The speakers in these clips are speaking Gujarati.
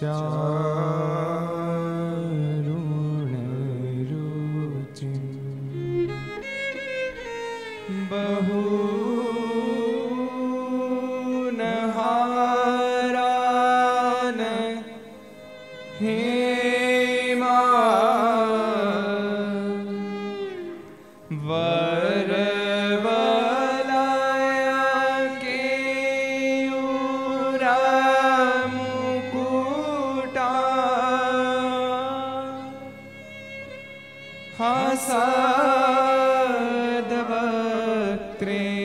教。સ્વામિનારાયણ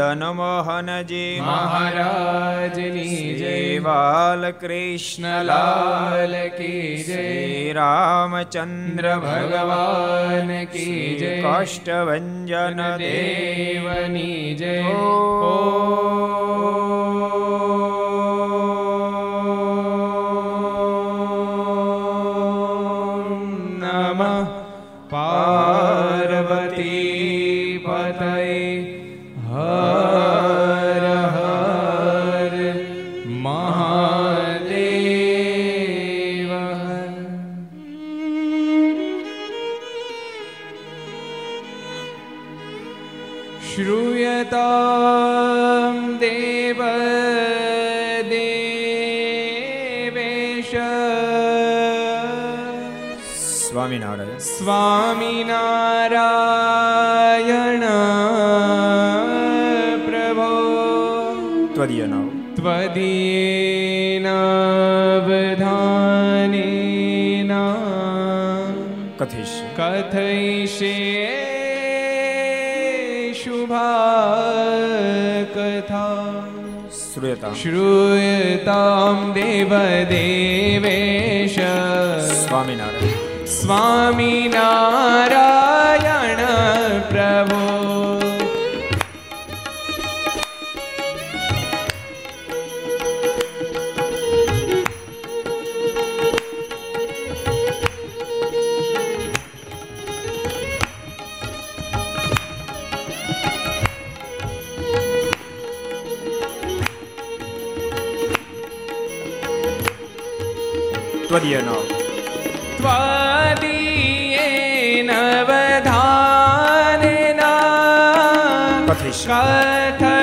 મદન મોહનજી મહારાજની જય બાલકૃષ્ણ લાલ કી જય રામચંદ્ર ભગવાન કી જય કષ્ટભન દેવની જય ઓ કથયિષ્ય શુભા કથા શ્રૂયતા શ્રૂયતામ દેવદેવેશ સ્વામિનારાયણ સ્વામિનારાયણ ત્વર્યનો ત્વરીય નવધાન કથિશ કથ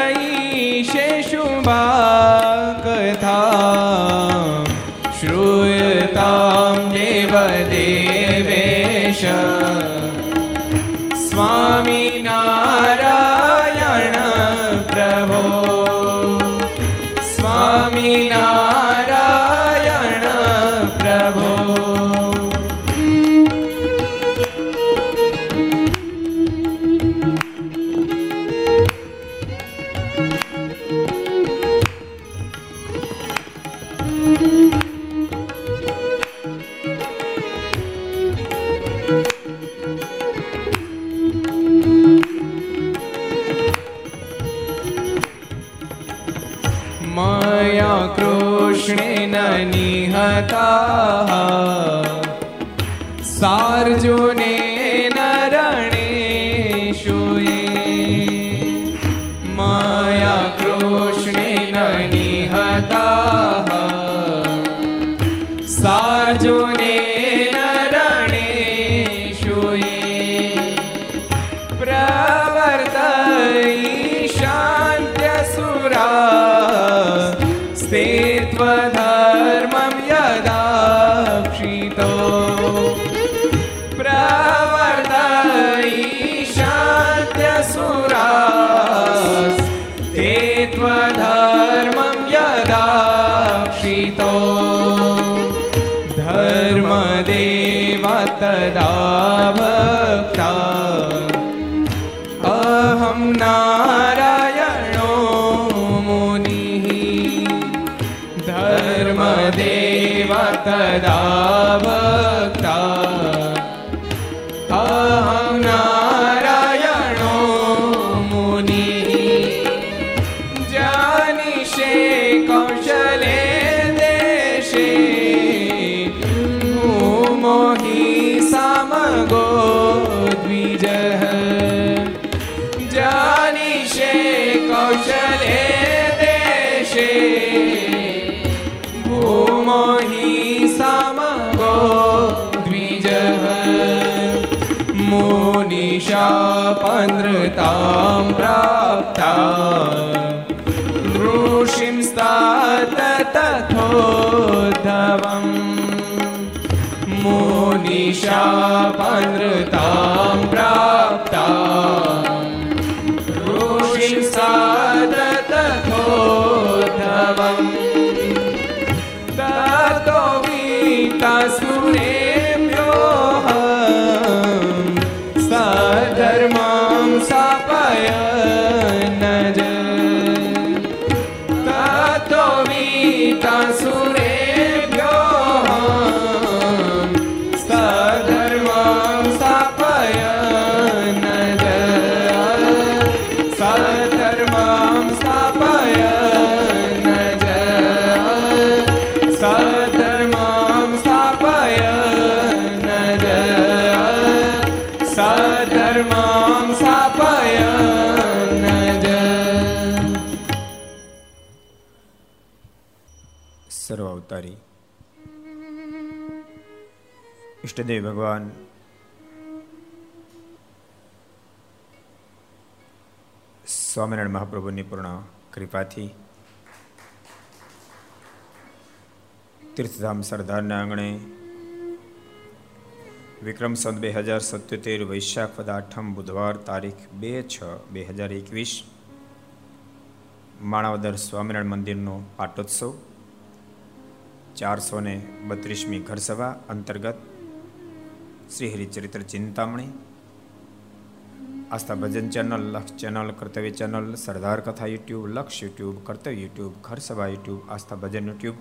नारायणो मुनिः धर्मदेव तदा तथोद्धवम् मुनिशापनृतां प्राप्ता ઈષ્ટદેવ ભગવાન. સ્વામિનારાયણ મહાપ્રભુની પૂર્ણ કૃપાથી તીર્થધામ સરદારના આંગણે વિક્રમ સંત બે હજાર સત્યોતેર વૈશાખ વદ આઠમ બુધવાર તારીખ બે છ બે હજાર એકવીસ માણાવદર સ્વામિનારાયણ મંદિરનો પાટોત્સવ ચારસો ને બત્રીસમી ઘરસભા અંતર્ગત Shri Haricharitra Chintamani Aastha Bhajan channel Laksh channel Kartavya channel Sardar Katha YouTube Laksh YouTube Kartavya YouTube Gharsabha YouTube Aastha Bhajan YouTube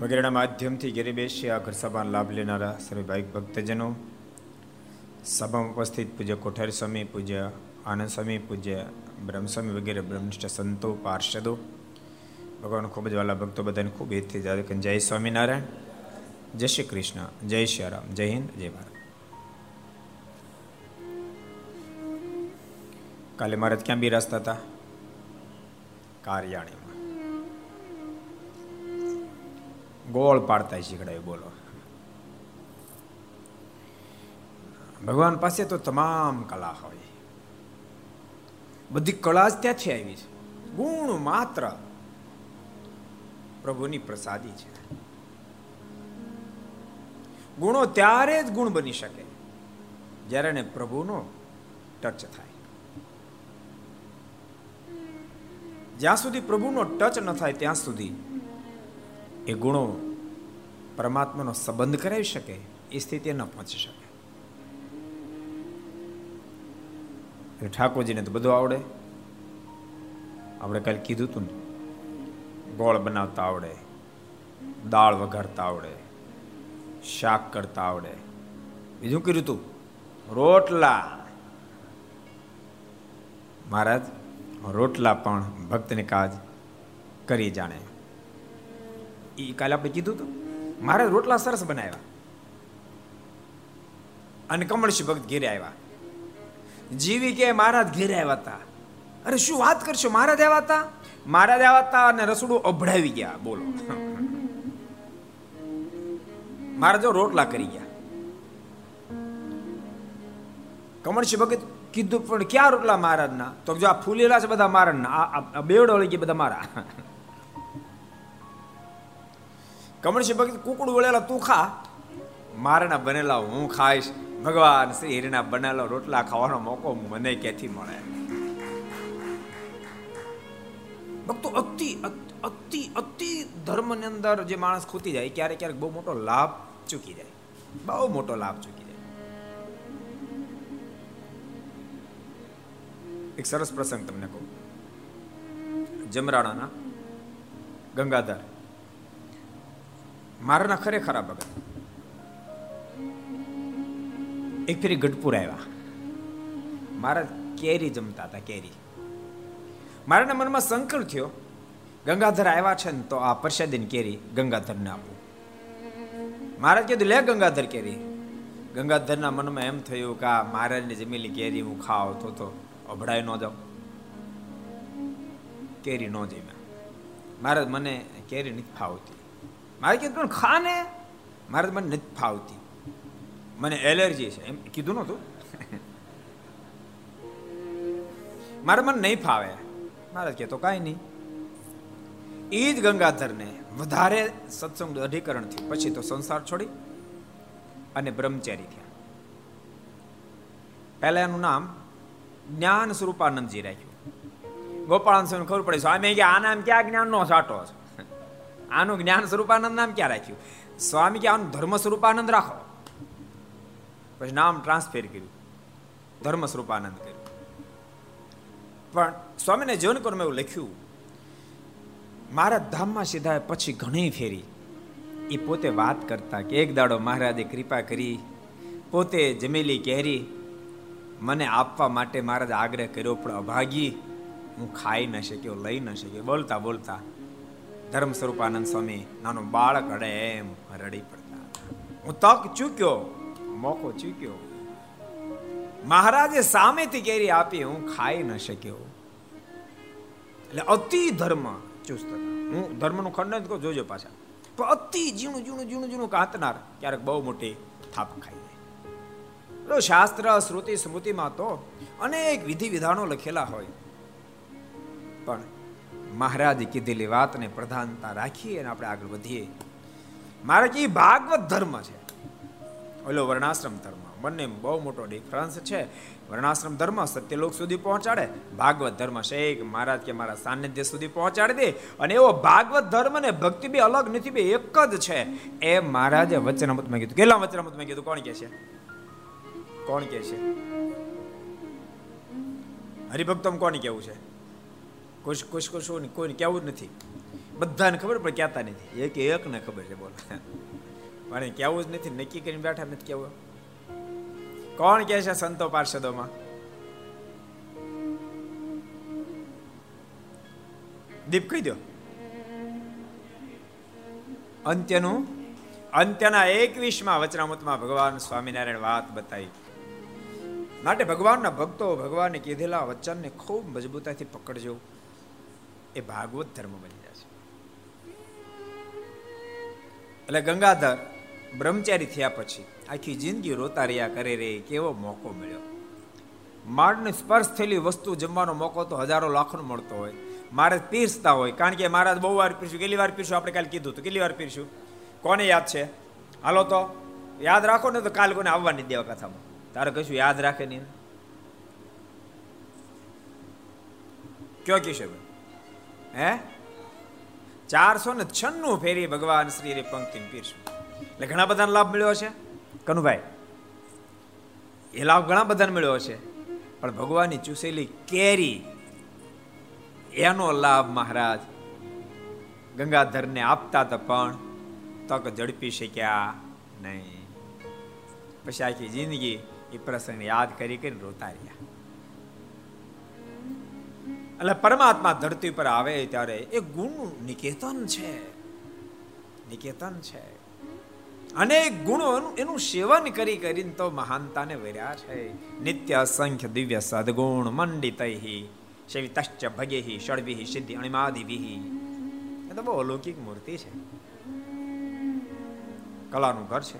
વગેરેના માધ્યમથી ઘેરે બેસી આ ઘરસભાનો લાભ લેનારા સર્વે ભાઈક ભક્તજનો સભામાં ઉપસ્થિત પૂજ્ય કોઠારી સ્વામી પૂજ્ય આનંદ સ્વામી પૂજ્ય બ્રહ્મસ્વામી વગેરે બ્રહ્મનિષ્ઠ સંતો પાર્ષદો ભગવાન ખૂબ જ વાલા ભક્તો બધાને ખૂબ હિતથી જાદે કે જય સ્વામિનારાયણ જય શ્રી કૃષ્ણ, જય શ્રી રામ, જય હિન્દ, જય ભારત. કાલે મહારાજ ક્યાં બિરાજતા હતા? કારિયાણીમાં. ગોળ પાડતા શીખડાય બોલો. ભગવાન પાસે તો તમામ કલા હોય. બધી કળા જ ત્યાંથી આવી છે. ગુણ માત્ર પ્રભુની પ્રસાદી છે. ગુણો ત્યારે જ ગુણ બની શકે જ્યારે એને પ્રભુનો ટચ થાય. જ્યાં સુધી પ્રભુનો ટચ ન થાય, ત્યાં સુધી એ ગુણો પરમાત્માનો સંબંધ કરાવી શકે, એ સ્થિતિ ન પહોંચી શકે. ઠાકોરજીને તો બધું આવડે. આપણે કાલે કીધું હતું ને, ગોળ બનાવતા આવડે, દાળ વઘારતા આવડે શાક કરતા આવડે. બીજું કર્યું તું, રોટલા. મહારાજ, રોટલા પણ ભક્તને કાજ કરી જાણે. એ કાલે આપણે કીધું હતું મહારાજ રોટલા સરસ બનાવ્યા. અને કમળશી ભક્ત ઘેરે આવ્યા. જીવી કે મહારાજ ઘેરે આવ્યા હતા. અરે શું વાત કરશો, મહારાજ આવ્યા હતા? મહારાજ આવ્યા હતા અને રસોડું અભડાવી ગયા, બોલો. મહારાજો રોટલા કરી ગયા. કમળસિંહ ભગત કીધું, પણ ક્યાં રોટલા મહારાજના? તો જો આ ફૂલેલા છે બધા મહારાજના, આ બેવડો વળી ગયા બધા મારા. કમળસિંહ ભગત, કુકડું વળેલા તું ખા. મારાના બનેલા હું ખાઈશ. ભગવાન શ્રી હિરના બનેલા રોટલા ખાવાનો મોકો મને ક્યાંથી મળે? ભક્તો, અતિ અતિ અતિ ધર્મની અંદર જે માણસ ખૂતી જાય ક્યારેક ક્યારેક બહુ મોટો લાભ ચૂકી જાય. બહુ મોટો લાભ ચૂકી જાય. એક સરસ પ્રસંગ તમને કહું. જમરાણાના ગંગાધર. મારાના ખરેખરા ભગત. એક ફેરી ગઢપુર આવ્યા. મારા કેરી જમતા હતા, કેરી. મારાના મનમાં સંકલ્પ થયો, ગંગાધર આવ્યા છે ને તો આ પ્રસાદીની કેરી ગંગાધરને આપું. મહારાજ કીધું, લે ગંગાધર કેરી. ગંગાધરના મનમાં એમ થયું કે આ મહારાજની જમેલી કેરી હું ખાવ, તો તો અભડાય ન જાઉં. કેરી ન જમ્યા. મહારાજ મને કેરી નથી ફાવતી. મારે કીધું ખા ને મારે મને નથી ફાવતી. મને એલર્જી છે. એમ કીધું નતું મારે મને નહીં ફાવે. મહારાજ કે તો કાંઈ નહીં. એ જ ગંગાધરને વધારે સત્સંગ અધિકરણ થયું. પછી તો સંસાર છોડી અને બ્રહ્મચારી થયા. પહેલા એનું નામ જ્ઞાન સ્વરૂપાનંદજી રાખ્યું. ગોપાલ સ્વામી ખબર પડે, સ્વામી, કે આ નામ ક્યાં જ્ઞાન નો સાટો છે? આનું જ્ઞાન સ્વરૂપાનંદ નામ ક્યાં રાખ્યું? સ્વામી, કે આનું ધર્મ સ્વરૂપાનંદ રાખો. પછી નામ ટ્રાન્સફેર કર્યું. ધર્મ સ્વરૂપાનંદ કર્યું. પણ સ્વામીને જીવન કર્મ એવું લખ્યું મારા ધામમાં સીધા પછી ઘણી ફેરી. એ પોતે વાત કરતા કે, એક દાડો મહારાજે કૃપા કરી, પોતે જમેલી કેરી, મને આપવા માટે મહારાજ આગ્રહ કર્યો, પણ અભાગી, હું ખાઈ ન શક્યો, લઈ ન શક્યો. બોલતા બોલતા ધર્મ સ્વરૂપાનંદ સ્વામી નાનો બાળક અડે એમ રડી પડતા. હું તક ચૂક્યો, મોકો ચૂક્યો. મહારાજે સામેથી કેરી આપી, હું ખાઈ ન શક્યો. એટલે અતિ ધર્મ ચુસ્ત હું ધર્મનું ખંડન કહું, જોજો પાછા. પણ અતિ ઝીણું ઝીણું ઝીણું ઝીણું કાંતનાર ક્યારેક બહુ મોટી થાપ ખાઈ જાય. શાસ્ત્ર, શ્રુતિ, સ્મૃતિમાં તો અનેક વિધિ વિધાનો લખેલા હોય. પણ મહારાજે કીધેલી વાતને પ્રધાનતા રાખીએ અને આપણે આગળ વધીએ. મારે કે ભાગવત ધર્મ છે. ઓલો વર્ણાશ્રમ ધર્મ. બંને બહુ મોટો ડિફરન્સ છે. વર્ણાશ્રમ ધર્મ સત્યલોક સુધી પહોંચાડે, ભાગવત ધર્મ શેખ મહારાજ કે મારા સાનિધ્ય સુધી પહોંચાડી દે. અને એવો ભાગવત ધર્મ ને ભક્તિ બી અલગ નથી, બે એક જ છે. એ મહારાજે વચનામતમાં કીધું. કેટલા વચનામતમાં કીધું? કોણ કે છે? કોણ કે છે? હરિભક્તો કોને કેવું છે? કુશ કુશ કુશ કોઈને કેવું જ નથી. બધાને ખબર, પણ કહેતા નથી. એક એક ને ખબર છે બોલો. પણ કેવું જ નથી, નક્કી કરીને બેઠા નથી કેવું? કોણ કે છે સંતો પાર્ષદોમાં? દીપ કહી દો અંત્યનું, અંત્યના એકવીસમાં વચનામૃતમાં ભગવાન સ્વામિનારાયણ વાત બતાવી. માટે ભગવાનના ભક્તો ભગવાને કીધેલા વચનને ખૂબ મજબૂતાથી પકડજો. એ ભાગવત ધર્મ બની જશે એટલે ગંગાધર બ્રહ્મચારી થયા પછી આખી જિંદગી રોતા રહ્યા કરે રે, કેવો મોકો મળ્યો. માળને સ્પર્શ થયેલી વસ્તુ જમવાનો મોકો તો હજારો લાખનો મળતો હોય. મારે પીરસતા હોય, કારણ કે મહારાજ બહુ વાર પીરશું કેટલી વાર પીરશું આપણે કાલે કીધું તો કેટલી વાર પીરશું કોને યાદ છે? હાલો તો, યાદ રાખો ને તો કાલ કોને આવવા નહીં દેવા કથામાં. તારે કશું યાદ રાખે નહીં? કયો કિશોર હે? ચારસો ને છન્નું ફેરી ભગવાન શ્રી પંક્તિ પીરશું એટલે ઘણા બધાને લાભ મળ્યો છે કનુભાઈ, એ લાભ ઘણા બધાને મળ્યો છે પણ ભગવાનની ચૂસેલી કેરી, એનો લાભ મહારાજ ગંગાધરને આપતા તો પણ તક ઝડપી શક્યા નહીં. પછી આખી જિંદગી એ પ્રસંગ યાદ કરી કરીને રોતા રહ્યા. એટલે પરમાત્મા ધરતી પર આવે ત્યારે એ ગુણ નિકેતન છે. નિકેતન છે. અનેક ગુણો એનું સેવન કરી કરીને તો મહાનતાને વર્યા છે. નિત્ય અસંખ્ય દિવ્ય સદગુણ મંડિત સેવિતશ્ચ ભગેહી, ષડવિહી, સિદ્ધિ અણિમાદિવિહી. એ તો બહુ અલૌકિક મૂર્તિ છે. કલાનું ઘર છે.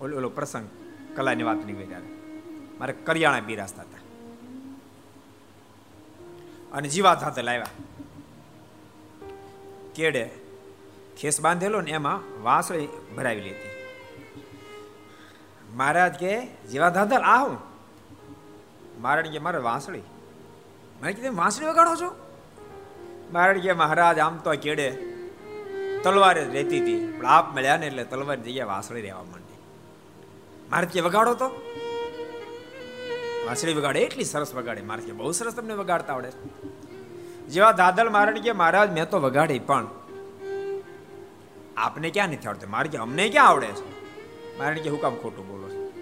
ઓલો ઓલો પ્રસંગ કલાની વાત નીકળી ત્યારે મારે કરિયાણા બિરાજતા હતા. અને જીવાત સાથે લાવ્યા. કેડે ખેસ બાંધેલો ને એમાં વાંસળી ભરાવી હતી મહારાજ કે, જેવા દાદા, આ હું? મહારાજ કે, મારે વાંસળી. મેં કીધું વાંસળી વગાડો છો? મહારાજ કે, મહારાજ, આમ તો કેડે તલવારે રહેતી હતી, પણ આપ મળ્યા ને એટલે તલવાર જગ્યાએ વાંસળી રહેવા માંડી. મહારાજ કે, વગાડો તો. વાંસળી વગાડે, એટલી સરસ વગાડે. મહારાજ કે, બહુ સરસ તમને વગાડતા આવડે. જેવા દાદલ મહારાજ કે, મહારાજ, મેં તો વગાડી પણ આપને ક્યાં નથી આવડતું? મારે કે અમને ક્યાં આવડે છે? મારે કે હું કામ ખોટું બોલો છો?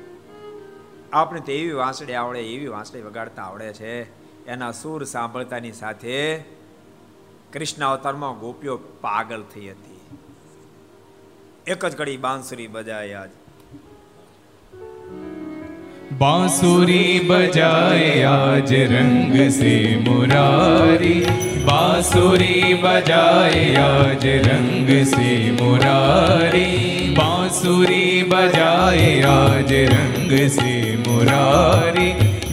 આપને તો એવી વાંસળી આવડે, એવી વાંસળી વગાડતા આવડે છે. એના સુર સાંભળતાની સાથે કૃષ્ણ અવતારમાં ગોપીઓ પાગલ થઈ હતી. એક જ ઘડી બાંસુરી બજાય આજ. बांसुरी बजाए आज रंग से मुरारी बांसुरी बजाए आज रंग से मुरारी बांसुरी बजाए आज रंग से मुरारी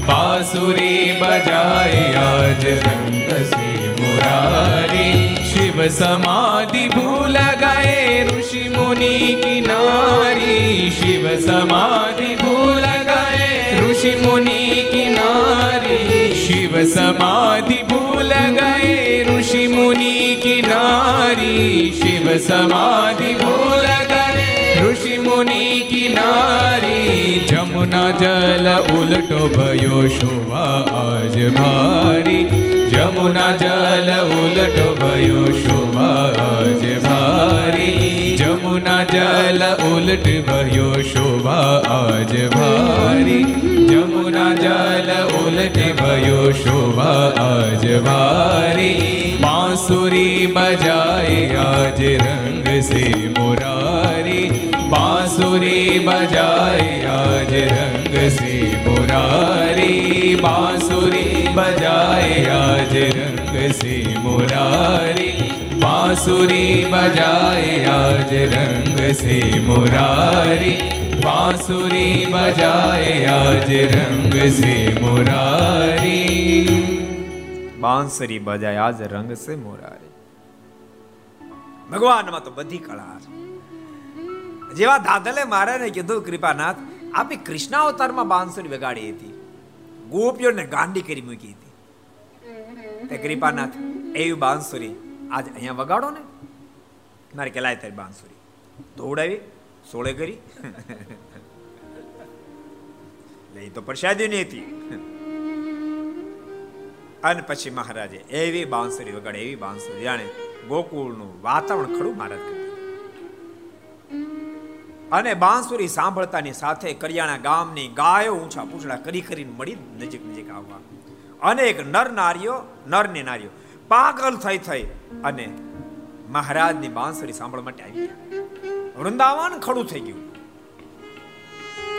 बांसुरी बजाए आज रंग से मुरारी शिव समाधि भूल गए ऋषि मुनि की नारी शिव समाधि भूल गए ऋषि मुनि की नारी शिव समाधि भूल गए ऋषि मुनि की नारी शिव समाधि भूल गए ऋषि मुनि की नारी जमुना जल उलटो भयो शोभा आज भारी जमुना जल उलटो भयो शोभा आज भारी जमुना जल उलट भयो शोभा आज भारी। जमुना जल उलट भयो शोभा आज भारी। बांसुरी बजाए आज रंग से मुरारी। बांसुरी बजाए आज रंग से मुरारी। बांसुरी बजाए आज रंग से मुरारी। बांसुरी बजाए आज रंग से मुरारी बांसुरी बजाए आज रंग से मुरारी બાંસરી બજાય આજ રંગ સે મોરારી ભગવાનમાં તો બધી કળા છે જેવા દાદલે મહારાજને કીધું કૃપાનાથ આપે કૃષ્ણ અવતારમાં બાંસુરી વગાડી હતી ગોપીઓને ગાંડી કરી મૂકી હતી તે કૃપાનાથ એવી બાંસુરી આજ અહીંયા વગાડો ને. મારે કે લાય તારી બાંસુરી. દોડાવી સોળે કરી. લઈ તો પ્રસાદી નહીં હતી. અને પછી મહારાજે એવી બાંસુરી વગાડે, એવી બાંસુરી. જાણે ગોકુળનું વાતાવરણ ખડું મહારાજ અને બાંસુરી સાંભળતાની સાથે કરિયાણા ગામની ગાયો ઊંચા પૂછડા કરી કરીને મળી નજીક નજીક આવવા. અનેક નર નારીઓ નર ને નારીઓ પાગલ થઈ થઈ અને મહારાજની બાંસરી સાંભળવા માટે આવી ગયા. વૃંદાવન ખડું થઈ ગયું.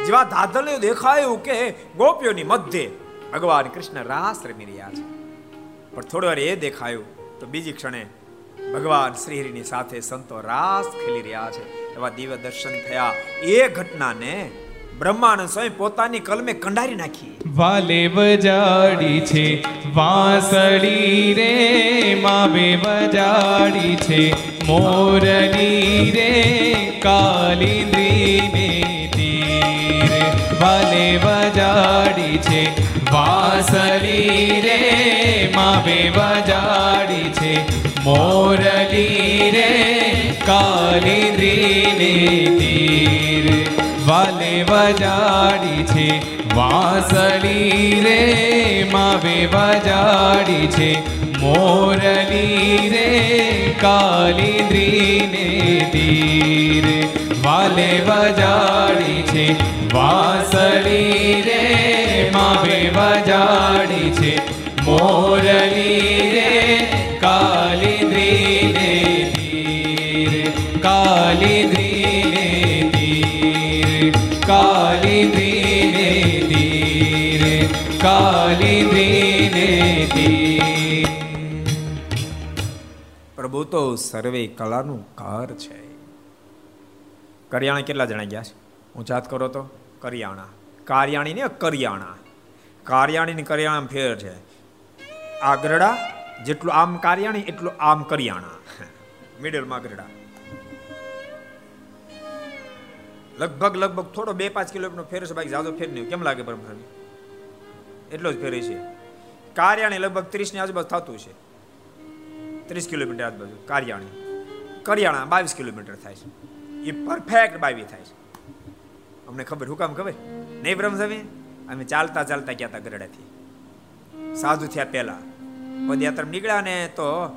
જેવા દાદલને દેખાયું કે ગોપીઓની મધ્યે ભગવાન કૃષ્ણ રાસ રમી રહ્યા છે. પણ થોડી વાર એ દેખાયું તો બીજી ક્ષણે ભગવાન શ્રીહરિની સાથે સંતો રાસ ખેલી રહ્યા છે. એવા દિવ્ય દર્શન થયા. એ ઘટનાને બ્રહ્માનંદ સ્વામી પોતાની કલમે કંડારી નાખી. વાલે બજાડી છે, વાંસળી રે, માવે બજાડી છે મોરલી રે, કાલિંદ્રી ને તીર વાલે વજાડી છે, વાસળી રે, માવે વજાડી છે મોરલી રે કાલિન્દ્રીને તીર વાલે વજાડી છે. વાસળી રે માવે વજાડી છે. મોરલી રે કાલિન્દ્રીને તીર. વાલે વજાડી છે. વાસળી રે માવે વજાડી છે. મોરલી રે તો સર્વે કલાનું ઘર છે. કરિયાણા કેટલા જણા ગયા છે? હું જાત કરો તો? કરિયાણા. કારિયાણી ને કરિયાણા. કારિયાણી ને કરિયાણા ફેર છે. આ ગરડા જેટલું આમ કારિયાણી, એટલું આમ કરિયાણા. મિડલમાં આગરડા. લગભગ લગભગ થોડો બે પાંચ કિલોમીટર ફેર છે, બાકી જાજો ફેર નહીં. કેમ લાગે પરમ એટલો જ ફેરે છે. કારિયાણી લગભગ ત્રીસની આજુબાજુ થતું છે. ત્રીસ કિલોમીટર આજુબાજુ કારિયાણી. કરિયાણા બાવીસ કિલોમીટર થાય છે. એ પરફેક્ટ બાવી થાય છે. અમને ખબર, હું ખબર? નહીં બ્રહ્મસ્વામી અમે ચાલતા ચાલતા ગયા હતા ગરડાથી. સાધુ થયા પહેલા. પદયાત્રા નીકળ્યા ને તો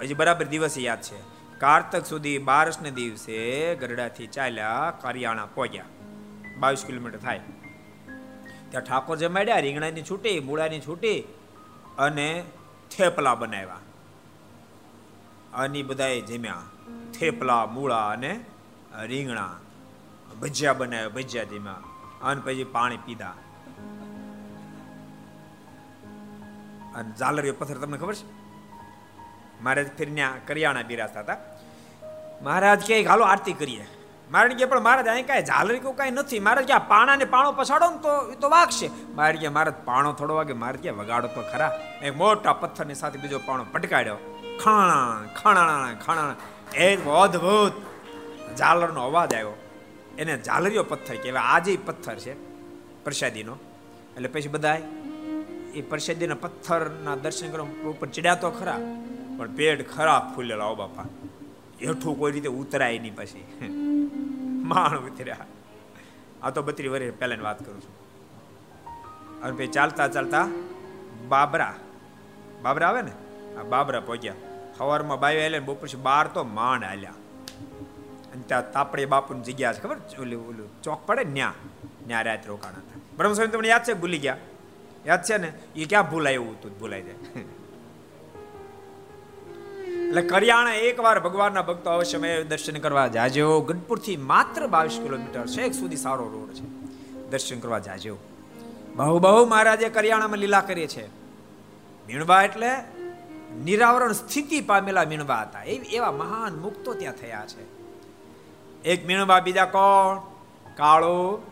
હજી બરાબર દિવસ યાદ છે. કારતક સુધી બારસને દિવસે ગરડાથી ચાલ્યા કરિયાણા પહોંચ્યા. બાવીસ કિલોમીટર થાય. ત્યાં ઠાકોર જમાડ્યા રીંગણાની છૂટી, મૂળાની છૂટી અને થેપલા બનાવ્યા. અને બધાએ જમ્યા. થેપલા, મૂળા અને રીંગણા. ભજીયા બનાવ્યા, ભજીયા જમ્યા. અને પછી પાણી પીધા. અને ઝાલરીઓ પથ્થર તમને ખબર છે? મહારાજ ફેરન્યા કરિયાણા બિરાજતા હતા. મહારાજ કે હાલો, આરતી કરીએ. મહારાજ કે પણ મહારાજ, અહીં કાંઈ ઝાલરી કેવું કાંઈ નથી. મહારાજ કે આ પાણા ને પાણો પછાડો ને તો એ તો વાગશે. મહારાજ કે મહારાજ, પાણો થોડો વાગે. મહારાજ કે વગાડો તો ખરા. એક મોટા પથ્થરની સાથે બીજો પાણો પટકાડ્યો ખાણા ખાણા ખાણા એ અદભુત ઝાલરનો અવાજ આવ્યો. એને ઝાલરિયો પથ્થર કહેવાય. આજે પથ્થર છે, પ્રસાદીનો, એટલે પછી બધા એ પ્રસાદીના પથ્થરના દર્શન કરવા ઉપર ચડ્યા તો ખરા, પણ પેટ ખરાબ ફૂલેલા ઓ બાપા. હેઠું કોઈ રીતે ઉતરાય નહીં પછી. માણ ઉતર્યા. આ તો બત્રી વર્ષ પહેલાની વાત કરું છું. અને પછી ચાલતા ચાલતા બાબરા બાબરા આવે ને? આ બાબરા પહોંચ્યા. સવારમાં બાયો આલ્યા ને બપોર બાર તો માંડ આલ્યા અને ત્યાં તાપડે બાપુની જગ્યા છે ખબર? ઓલું ઓલું ચોક પડે ને ન્યા ન્યા રાત રોકાણા હતા. બ્રહ્મસ્વામી તમને યાદ છે? ભૂલી ગયા. યાદ છે ને? એ ક્યાં ભૂલાય હતું ભૂલાઈ જાય. એટલે કરિયાણા એકવાર ભગવાનના ભક્તો અવશ્ય મેં દર્શન કરવા જાજો. ગઢપુરથી માત્ર બાવીસ કિલોમીટર છેક સુધી સારો રોડ છે. દર્શન કરવા જાજો. બહુ બહુ મહારાજે કરિયાણામાં લીલા કરી છે. ભીણબા એટલે નિરાવરણ સ્થિતિ પામેલા મીણબા હતા. એવા મહાન મુક્તો ત્યાં થયા છે. એક મીણબા બીજા કોણ? કાળો,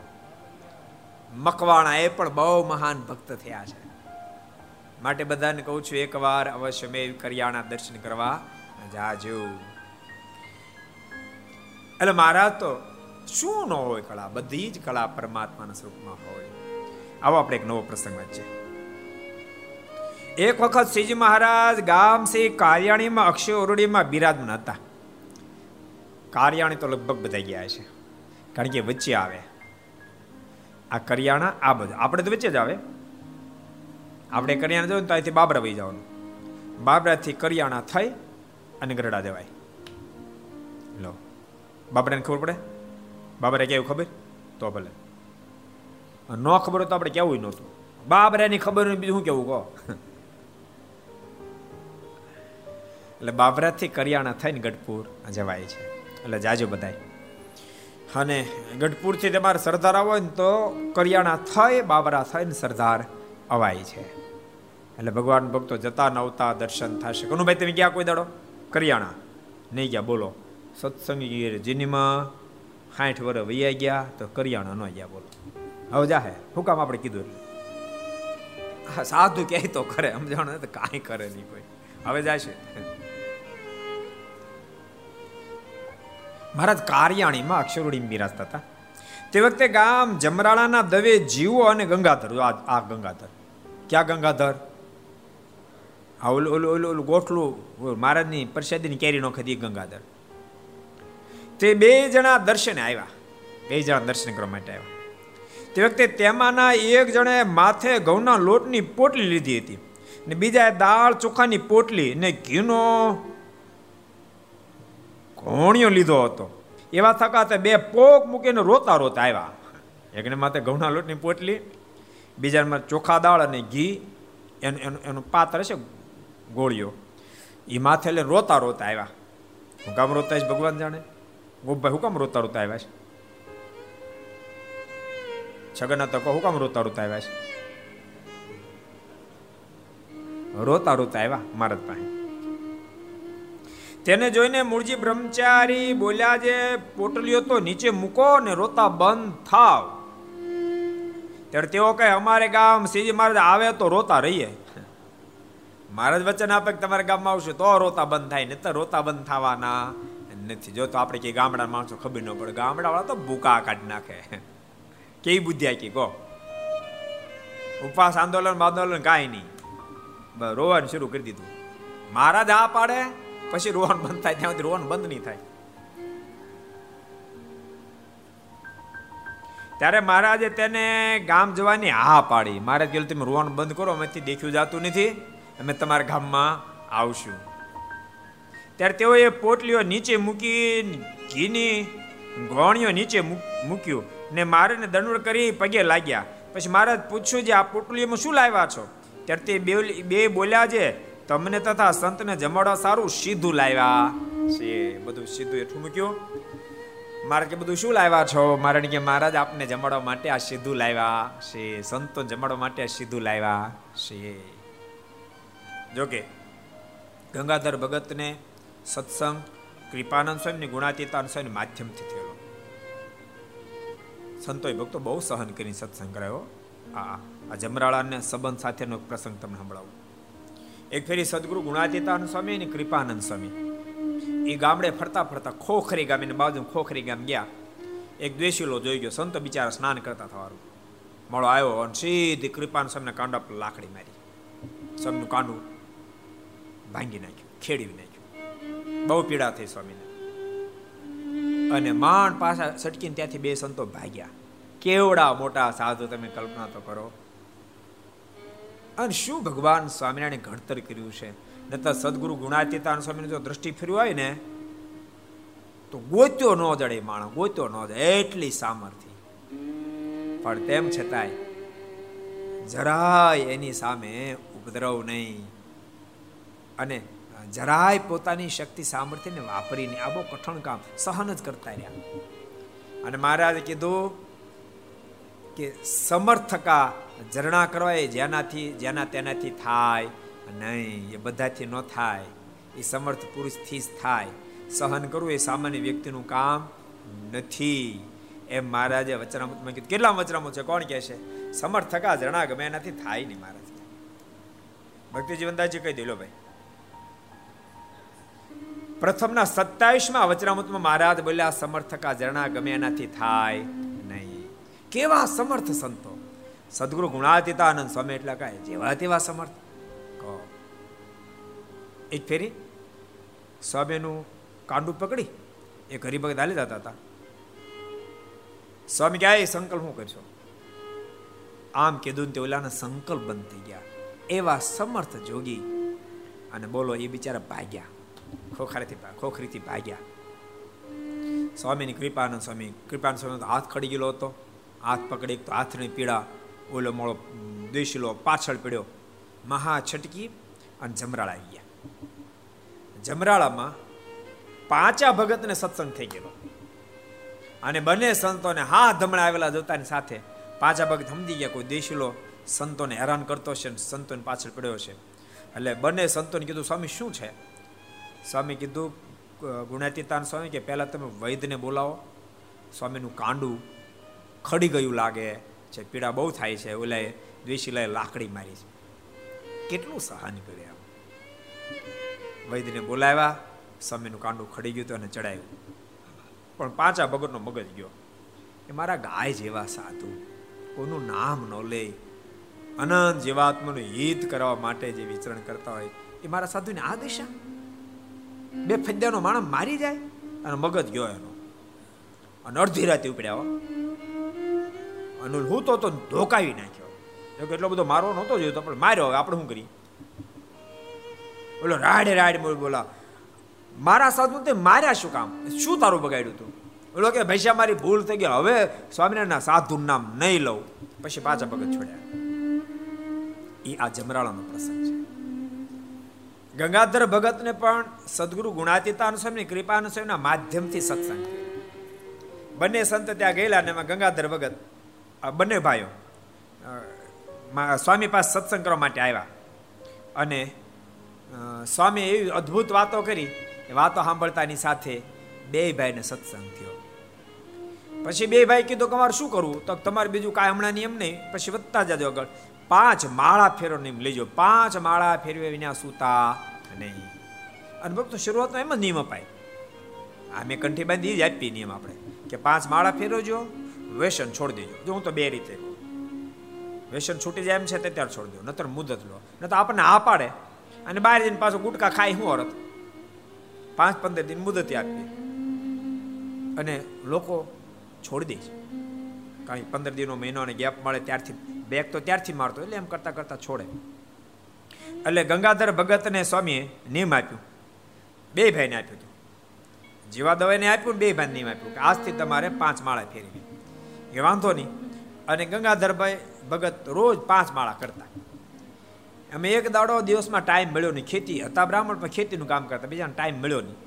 મકવાણા, એ પણ બહુ મહાન ભક્ત થયા છે. માટે બધાને કહું છું, એકવાર અવશ્ય મેં કરિયાણા દર્શન કરવા જાજો. એટલે મહારાજ તો શું ન હોય કળા? બધી જ કળા પરમાત્માના સ્વરૂપમાં હોય. આવો આપણે એક નવો પ્રસંગ છે એક વખત શ્રીજી મહારાજ ગામ શ્રી કારિયાણીમાં અક્ષય ઓરડીમાં બિરાજમાન હતા. કારિયાણી તો લગભગ બધા ગયા છે. કારણ કે વચ્ચે આવે. આ કરિયાણા, આ બધું. આપણે તો વચ્ચે જ આવે. આપણે કરિયાણા જવું તો અહીંથી બાબરા વહી જવાનું. બાબરાથી કરિયાણા થઈ અને ગરડા દેવાય લો. બાબરાને ખબર પડે? બાબરા કેવું ખબર? તો ભલે. ન ખબર હોય તો આપણે કેવું નહોતું. બાબરાની ખબર બીજું શું કેવું કહો? એટલે બાબરાથી કરિયાણા થઈને ગઢપુર જવાય છે. એટલે જાજો બધાય. અને ગઢપુરથી તમારે સરદાર આવો ને તો કરિયાણા થઈ બાબરા થઈને સરદાર અવાય છે. એટલે ભગવાન ભક્તો જતા નવતા દર્શન થશે. કનુભાઈ, તમે ગયા કોઈ દાડો? કરિયાણા. નહીં ગયા, બોલો. સત્સંગી જીનીમાં સાઠ વર્ષ વૈયા ગયા તો કરિયાણા ન ગયા, બોલો. હવે જાહે શું કામ આપણે કીધું એટલે? હા, સાધુ કહે તો કરે સમજાણો તો કાંઈ કરે નહીં કોઈ. હવે જશે. મહારાજ કારિયાણીમાં અક્ષરોડી બિરાજતા હતા. તે વખતે ગામ જમરાળાના દવે જીવો અને ગંગાધર, આ આ ગંગાધર. ક્યાં ગંગાધર? હા ઓલું ઓલું ઓલું ઓલું ગોઠલું મહારાજની પ્રસાદીની કેરી નો ખધી ગંગાધર. તે બે જણા દર્શને આવ્યા. બે જણા દર્શન કરવા માટે આવ્યા. તે વખતે તેમાંના એક જણે માથે ઘઉંના લોટની પોટલી લીધી હતી. ને બીજા દાળ ચોખાની પોટલી ને ઘીનો ઘોણિયો લીધો હતો. એવા થકાતે બે પોક મૂકીને રોતા રોતા આવ્યા. એકને માથે ઘઉંના લોટની પોટલી બીજામાં ચોખા દાળ અને ઘી, એનું એનું એનું પાત્ર છે ગોળીઓ. એ માથે લઈને રોતા રોતા આવ્યા. હું કામ રોતા ભગવાન જાણે? ગોપભાઈ હું કામ રોતા રોતા આવ્યા છે? છગન તકો હું કામ રોતા રોતા આવ્યા છે? રોતા રોતા આવ્યા મારા પાસે. તેને જોઈને મૂળજી બ્રહ્મચારી બોલ્યા જે પોટલીઓ તો નીચે મૂકો ને રોતા બંધ થાવ. ત્યારે તેઓ કહે, અમારે ગામ શ્રીજી મહારાજ આવે તો રોતા રહીએ. મહારાજ વચન આપે કે તમારા ગામમાં આવશે તો રોતા બંધ થાય ને તો રોતા બંધ થવાના નથી. જો તો આપણે કઈ ગામડા માણસો ખબર ન પડે. ગામડા વાળા તો ભૂકા કાઢી નાખે. કેવી બુદ્ધિ આખી, કહો. ઉપવાસ, આંદોલન આંદોલન કાંઈ નહીં. રોવાનું શરૂ કરી દીધું. મહારાજ આ પાડે પછી રોવાનું બંધ થાય ત્યાં રોવાનું બંધ નહીં થાય. ત્યારે મહારાજે તેને ગામ જવાની હા પાડી. મારે કહેલું તમે રોવાનું બંધ કરો અમેથી દેખ્યું જતું નથી. અમે તમારા ગામમાં આવશું. ત્યારે તેઓએ પોટલીઓ નીચે મૂકી, ઘીની ગોણીઓ નીચે મૂક્યું ને મારે દંડ કરી પગે લાગ્યા. પછી મહારાજ પૂછ્યું, જે આ પોટલીઓમાં શું લાવ્યા છો? ત્યારે તે બે બોલ્યા છે તમને તથા સંતને જમાડવા સારું સીધું લાવ્યા. છે બધું સીધું એટલું મૂક્યું. મારે કે બધું શું લાવ્યા છો? મારે કે મહારાજ આપને જમાડવા માટે આ સીધું લાવ્યા. છે સંતો જમાડવા માટે આ સીધું લાવ્યા. છે જોકે ગંગાધર ભગતને સત્સંગ, કૃપાનંદ સ્વામી ગુણાતીતાન સ્વામી માધ્યમથી થયેલો. સંતોએ ભક્તો બહુ સહન કરીને સત્સંગ કરાયો. આ જમરાળાને સંબંધ સાથેનો પ્રસંગ તમને સંભળાવું. એક ફેરી સદગુરુ ગુણાતીતાન સ્વામી અને કૃપાનંદ સ્વામી. એ ગામડે ફરતા ફરતા ખોખરી ગામ એની બાજુ ખોખરી ગામ ગયા. એક દ્વેષીલો જોઈ ગયો. સંતો બિચારા સ્નાન કરતા થવાનું. મળો આવ્યો અને સીધી કૃપાન સ્વામીના કાંડા પર લાકડી મારી. સ્વામીનું કાંડું ભાંગી નાખ્યું ખેડી નાખ્યું. બહુ પીડા થઈ સ્વામીને. અને માંડ પાછા સટકીને ત્યાંથી બે સંતો ભાગ્યા. કેવડા મોટા સાધુ તમે કલ્પના તો કરો. અને શું ભગવાન સ્વામિનારાયણ ઘડતર કર્યું છે? નતર સદગુરુ ગુણાતીતાન સ્વામીને જો દ્રષ્ટિ ફેરવી હોય ને, તો ગોત્યો ન જડે માણસ, ગોત્યો ન જડે, એટલી સામર્થ્ય. પણ તેમ છતાંય, જરાય એની સામે ઉપદ્રવ નહીં. અને જરાય પોતાની શક્તિ સામર્થ્યને વાપરીને આ બહુ કઠણ કામ, સહન જ કરતા રહ્યા. અને મહારાજે કીધું કે સમર્થકા ઝરણા કરવા એ જેનાથી જેના તેનાથી થાય નહીં, એ બધાથી ન થાય. એ સમર્થ પુરુષથી જ થાય. સહન કરવું એ સામાન્ય વ્યક્તિનું કામ નથી. એમ મહારાજે વચનામૃતમાં કીધું. કેટલા વચનામૃત છે? કોણ કહે છે? સમર્થ થકા ઝરણા ગમે એનાથી થાય નહીં મહારાજ. ભક્તિ જીવનદાસજી કહી દેલો ભાઈ. પ્રથમના સત્તાવીસમાં વચનામૃતમાં મહારાજ બોલ્યા, સમર્થકા ઝરણા ગમે એનાથી થાય નહીં. કેવા સમર્થ સંતો. સદગુરુ ગુણાતીતાનંદ સ્વામી એટલે કાંઈ જેવા તેવા સમર્થ. કહો. એક ફેરી સ્વામીનું કાંડું પકડી, એ હરિભગત હાલી જતા હતા. સ્વામી ક્યાં સંકલ્પ શું કરશો? આમ કીધું ને તે ઓલાના સંકલ્પ બંધ થઈ ગયા. એવા સમર્થ જોગી અને બોલો, એ બિચારા ભાગ્યા. ખોખરીથી ખોખરીથી ભાગ્યા. સ્વામીની કૃપાનંદ સ્વામી કૃપાનંદ સ્વામી હાથ ખડી ગયેલો હતો. હાથ પકડી તો હાથની પીડા ઓલો મોળો દેશીલો પાછળ પડ્યો. મહા છટકી અને જમરાળા આવી ગયા જમરાળામાં પાંચા ભગતને સત્સંગ થઈ ગયેલો. અને બંને સંતોને હા ધમણા આવેલા જોતાની સાથે પાંચા ભગત સમજી ગયા કોઈ દેશીલો સંતોને હેરાન કરતો છે સંતોને પાછળ પડ્યો છે. એટલે બંને સંતોને કીધું, સ્વામી, શું છે? સ્વામી કીધું, ગુણાતીતાન સ્વામી, કે પહેલાં તમે વૈદ્યને બોલાવો. સ્વામીનું કાંડું ખડી ગયું લાગે. છે, પીડા બહુ થાય છે ઓલાએ દ્વેષીલાએ લાકડી મારી છે. કેટલું સહન કરે આમ. વૈદ્યને બોલાવ્યા સમયનું કાંડું ખડી ગયું હતું અને ચડાવ્યું પણ પાંચા ભગતનો મગજ ગયો. એ મારા ગાય જેવા સાધુ, કોનું નામ ન લે. અનંત જીવાત્માનું હિત કરવા માટે જે વિચરણ કરતા હોય, એ મારા સાધુને આ દિશા? બે ફદ્યાનો માણસ મારી જાય અને મગજ ગયો એનો. અને અડધી રાતે ઉપડ્યા અનુલ, હું તો ધોકાવી નાખ્યો. એટલો બધો મારવો નહોતો જોયો પણ માર્યો, હવે આપણે શું કરીએ? બોલો, રાડે રાડ બોલા મારા સાધુ તે માર્યા શું કામ? શું તારું બગાડ્યું તું? બોલો કે ભૈસા મારી ભૂલ થઈ ગઈ. હવે સ્વામિનારાયણ સાધુ નામ નહીં લઉં. પછી પાછા ભગત છોડ્યા. એ આ જમરાળાનો પ્રસંગ છે. ગંગાધર ભગતને પણ સદગુરુ ગુણાતીતાન સ્વામી કૃપાન સ્વામીના માધ્યમથી સત્સંગ બંને સંત ત્યાં ગયેલા અને એમાં ગંગાધર ભગત બંને ભાઈઓ સ્વામી પાસે સત્સંગ કરવા માટે આવ્યા. અને સ્વામી એવી અદ્ભુત વાતો કરી વાતો સાંભળતાની સાથે બે ભાઈને સત્સંગ થયો. પછી બે ભાઈ કીધું કે અમારે શું કરવું? તો તમારે બીજું કાંઈ હમણાં નિયમ નહીં, પછી વધતા જાજો આગળ. પાંચ માળા ફેરો નિયમ લેજો. પાંચ માળા ફેરવે વિના સૂતા નહીં. અને ભક્તો, શરૂઆતમાં એમ જ નિયમ અપાય. આ મેં કંઠી બાંધી જ આપી નિયમ આપણે. કે પાંચ માળા ફેરવજો વ્યસન છોડી દેજો. જો હું તો બે રીતે વ્યસન છૂટી જાય એમ છે તે ત્યારે છોડી દો નતર મુદત લો. ન તો આપણને આ પાડે. અને બહાર જઈને પાછો ગુટકા ખાય શું અરત પાંચ પંદર દિન મુદત આપી અને લોકો છોડી દે છે. કારણ પંદર દિનનો મહિનો અને ગેપ મળે ત્યારથી બેગ તો ત્યારથી મારતો એટલે એમ કરતા કરતા છોડે. એટલે ગંગાધર ભગતને સ્વામીએ નિયમ આપ્યું. બે ભાઈને આપ્યું હતું. જીવા દવાઈને આપ્યું બે ભાઈને નિયમ આપ્યું કે આજથી તમારે પાંચ માળા ફેરવી. એ વાંધો નહીં. અને ગંગાધરભાઈ ભગત રોજ પાંચ માળા કરતા. અમે એક દાડો દિવસમાં ટાઈમ મળ્યો નહીં. ખેતી, હતા બ્રાહ્મણ પણ ખેતીનું કામ કરતા, બીજાને ટાઈમ મળ્યો નહીં.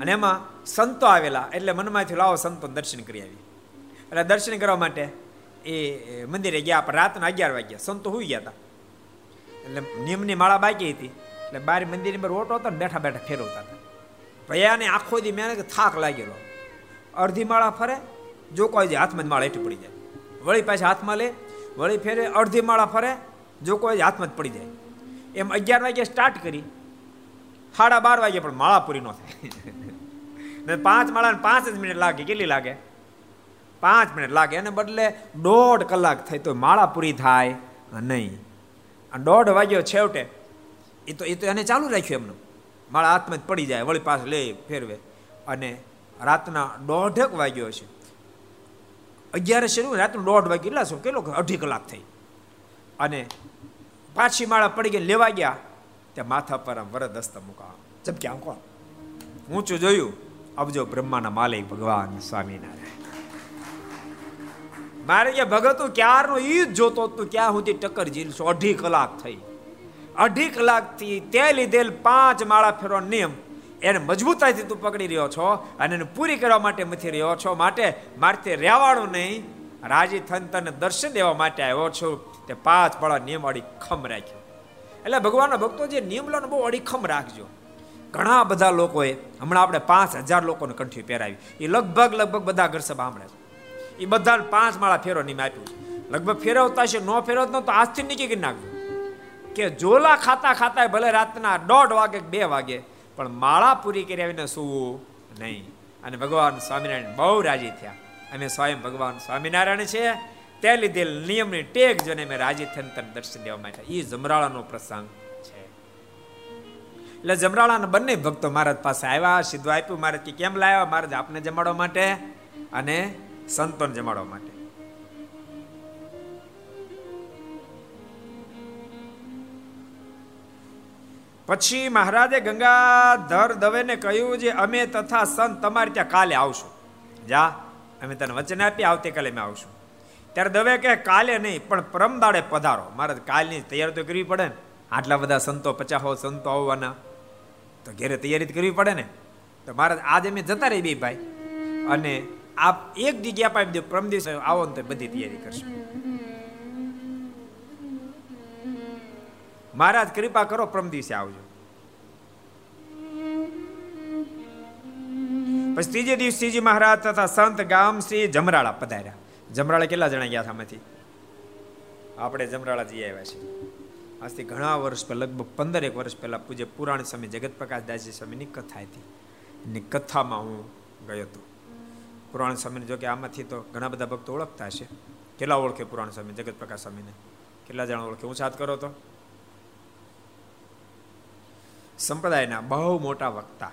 અને એમાં સંતો આવેલા, એટલે મનમાંથી લાવો સંતો દર્શન કરી આવી એટલે દર્શન કરવા માટે એ મંદિરે ગયા, પણ રાતના અગિયાર વાગ્યા. સંતો હોઈ ગયા હતા એટલે નિયમની માળા બાકી હતી. એટલે બાર મંદિરની પર ઓટો હતો ને બેઠા બેઠા ફેરવતા હતા ભૈયાને આખો દી મેં થાક લાગેલો. અડધી માળા ફરે જો કોઈ હાથમાં જ માળા હેઠી પડી જાય. વળી પાછી હાથમાં લે, વળી ફેરે અડધી માળા ફરે, જો કોઈ હાથમાં જ પડી જાય. એમ અગિયાર વાગે સ્ટાર્ટ કરી. સાડા બાર વાગે પણ માળા પૂરી ન થાય. પાંચ માળાને પાંચ જ મિનિટ લાગે, કેટલી લાગે? પાંચ મિનિટ લાગે એને બદલે દોઢ કલાક થાય તો માળા પૂરી થાય નહીં. અને દોઢ વાગ્યો છેવટે, એ તો એ તો એને ચાલુ રાખ્યું એમનું. માળા હાથમાં જ પડી જાય, વળી પાછ લે, ફેરવે. અને રાતના દોઢક વાગ્યો છે અગિયાર શરૂ રાતનું દોઢ વાગે કેટલા શું કેટલો અઢી કલાક થઈ. અને પાછી માળા પડી ગઈ લેવા ગયા, ત્યાં માથા પર આમ વરદ હસ્ત મૂકા જબકે આમ કોણ? ઊંચું જોયું. અબજો બ્રહ્માના માલિક ભગવાન સ્વામિનારાયણ. મારે કે ભગતો ક્યારનો ઈ જ જોતો તું ક્યાં સુધી ટક્કર ઝીલશો અઢી કલાક થઈ. અઢી કલાકથી તે લીધેલ પાંચ માળા ફેરવાનો નિયમ એને મજબૂતાઈથી તું પકડી રહ્યો છો અને એને પૂરી કરવા માટે મથી રહ્યો છો. માટે મારથી રહેવાનું નહીં. રાજી થન તને દર્શન દેવા માટે આવ્યો છું. તે પાંચ પળા નિયમ અડીખમ રાખ્યો. એટલે ભગવાનના ભક્તો, જે નિયમ લો બહુ અડીખમ રાખજો. ઘણા બધા લોકોએ, હમણાં આપણે પાંચ હજાર લોકોને કંઠી પહેરાવી. એ લગભગ લગભગ બધા ઘર સભા સાંભળે એ બધાને પાંચ માળા ફેરો નિયમ આપ્યું લગભગ ફેરવતા છે ન ફેરવતા તો આજથી નીકળી નાખજો. કે જોલા ખાતા ખાતા ભલે રાતના દોઢ વાગે બે વાગે પણ માળા પૂરી કર્યા વિના સુવું નહીં. અને ભગવાન સ્વામિનારાયણ બહુ રાજી થયા. અમે સ્વયં ભગવાન સ્વામિનારાયણ છે તે લીધે નિયમની ટેક જોને મેં રાજી થઈને તને દર્શન દેવા માટે એ જમરાળાનો પ્રસંગ છે. એટલે જમરાળાના બંને ભક્તો મહારાજ પાસે આવ્યા, સીધું આપ્યું. મહારાજ કે, કેમ લાવ્યા? મહારાજ આપને જમાડવા માટે અને સંતોને જમાડવા માટે. પછી મહારાજે ગંગાધર દવેને કહ્યું જે અમે તથા સંત તમારે ત્યાં કાલે આવશું. જા, અમે તને વચન આપી આવતીકાલે અમે આવશું. ત્યારે દવે કહે, કાલે નહીં, પણ પરમદાડે પધારો. મારે કાલની તૈયારી તો કરવી પડે ને. આટલા બધા સંતો, પચાસો સંતો આવવાના. તો ઘેરે તૈયારી કરવી પડે ને. તો મારે આજે અમે જતા રહી બે ભાઈ. અને આપ એક જગ્યા દો પરમ દિવસે આવો ને તો બધી તૈયારી કરશું. મહારાજ, કૃપા કરો પ્રમ દિવસે આવજો. પછી ત્રીજે દિવસ શ્રીજી મહારાજ તથા સંત ગામ શ્રી જમરાળા પધાર્યા. જમરાળા કેટલા જણા ગયા આમાંથી? આપણે જમરાળા જઈ આવ્યા છે આજથી ઘણા વર્ષ પહેલા, લગભગ પંદર એક વર્ષ પહેલા પૂજ્ય પુરાણ સ્વામી જગત પ્રકાશ દાસજી સ્વામીની કથા હતી. એની કથામાં હું ગયો હતો. પુરાણ સ્વામીને જો કે આમાંથી તો ઘણા બધા ભક્તો ઓળખતા છે કેટલા ઓળખે પુરાણ સ્વામી જગત પ્રકાશ સ્વામીને? કેટલા જણા ઓળખે? હું સાથ કરો તો? સંપ્રદાયના બહુ મોટા વક્તા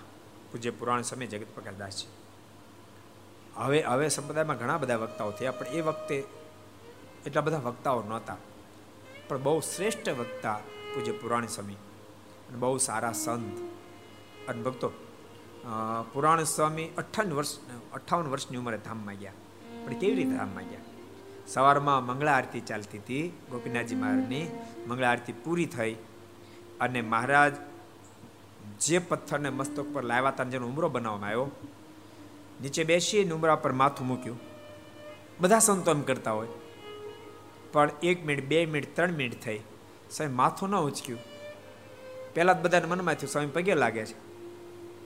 પૂજ્ય પુરાણ સમય જગત પ્રકાશદાસજી હવે હવે સંપ્રદાયમાં ઘણા બધા વક્તાઓ થયા, પણ એ વખતે એટલા બધા વક્તાઓ નહોતા. પણ બહુ શ્રેષ્ઠ વક્તા પૂજ્ય પુરાણ સ્વામી અને બહુ સારા સંત અને ભક્તો. પુરાણ સ્વામી અઠ્ઠાવન વર્ષ, અઠ્ઠાવન વર્ષની ઉંમરે ધામમાં ગયા પણ કેવી રીતે ધામમાં ગયા સવારમાં મંગળા આરતી ચાલતી હતી, ગોપીનાથજી મહારાજની મંગળા આરતી પૂરી થઈ અને મહારાજ જે પથ્થરને મસ્તક પર લાવ્યા હતા જેનો ઉમરો બનાવવામાં આવ્યો, નીચે બેસી ઉમરા પર માથું મૂક્યું. બધા સંતો એમ કરતા હોય. પણ એક મિનિટ, બે મિનિટ, ત્રણ મિનિટ થઈ. સ્વામી માથું ન ઉચક્યું. પહેલાં જ બધાને મનમાં થયું, સ્વામી પગે લાગે છે.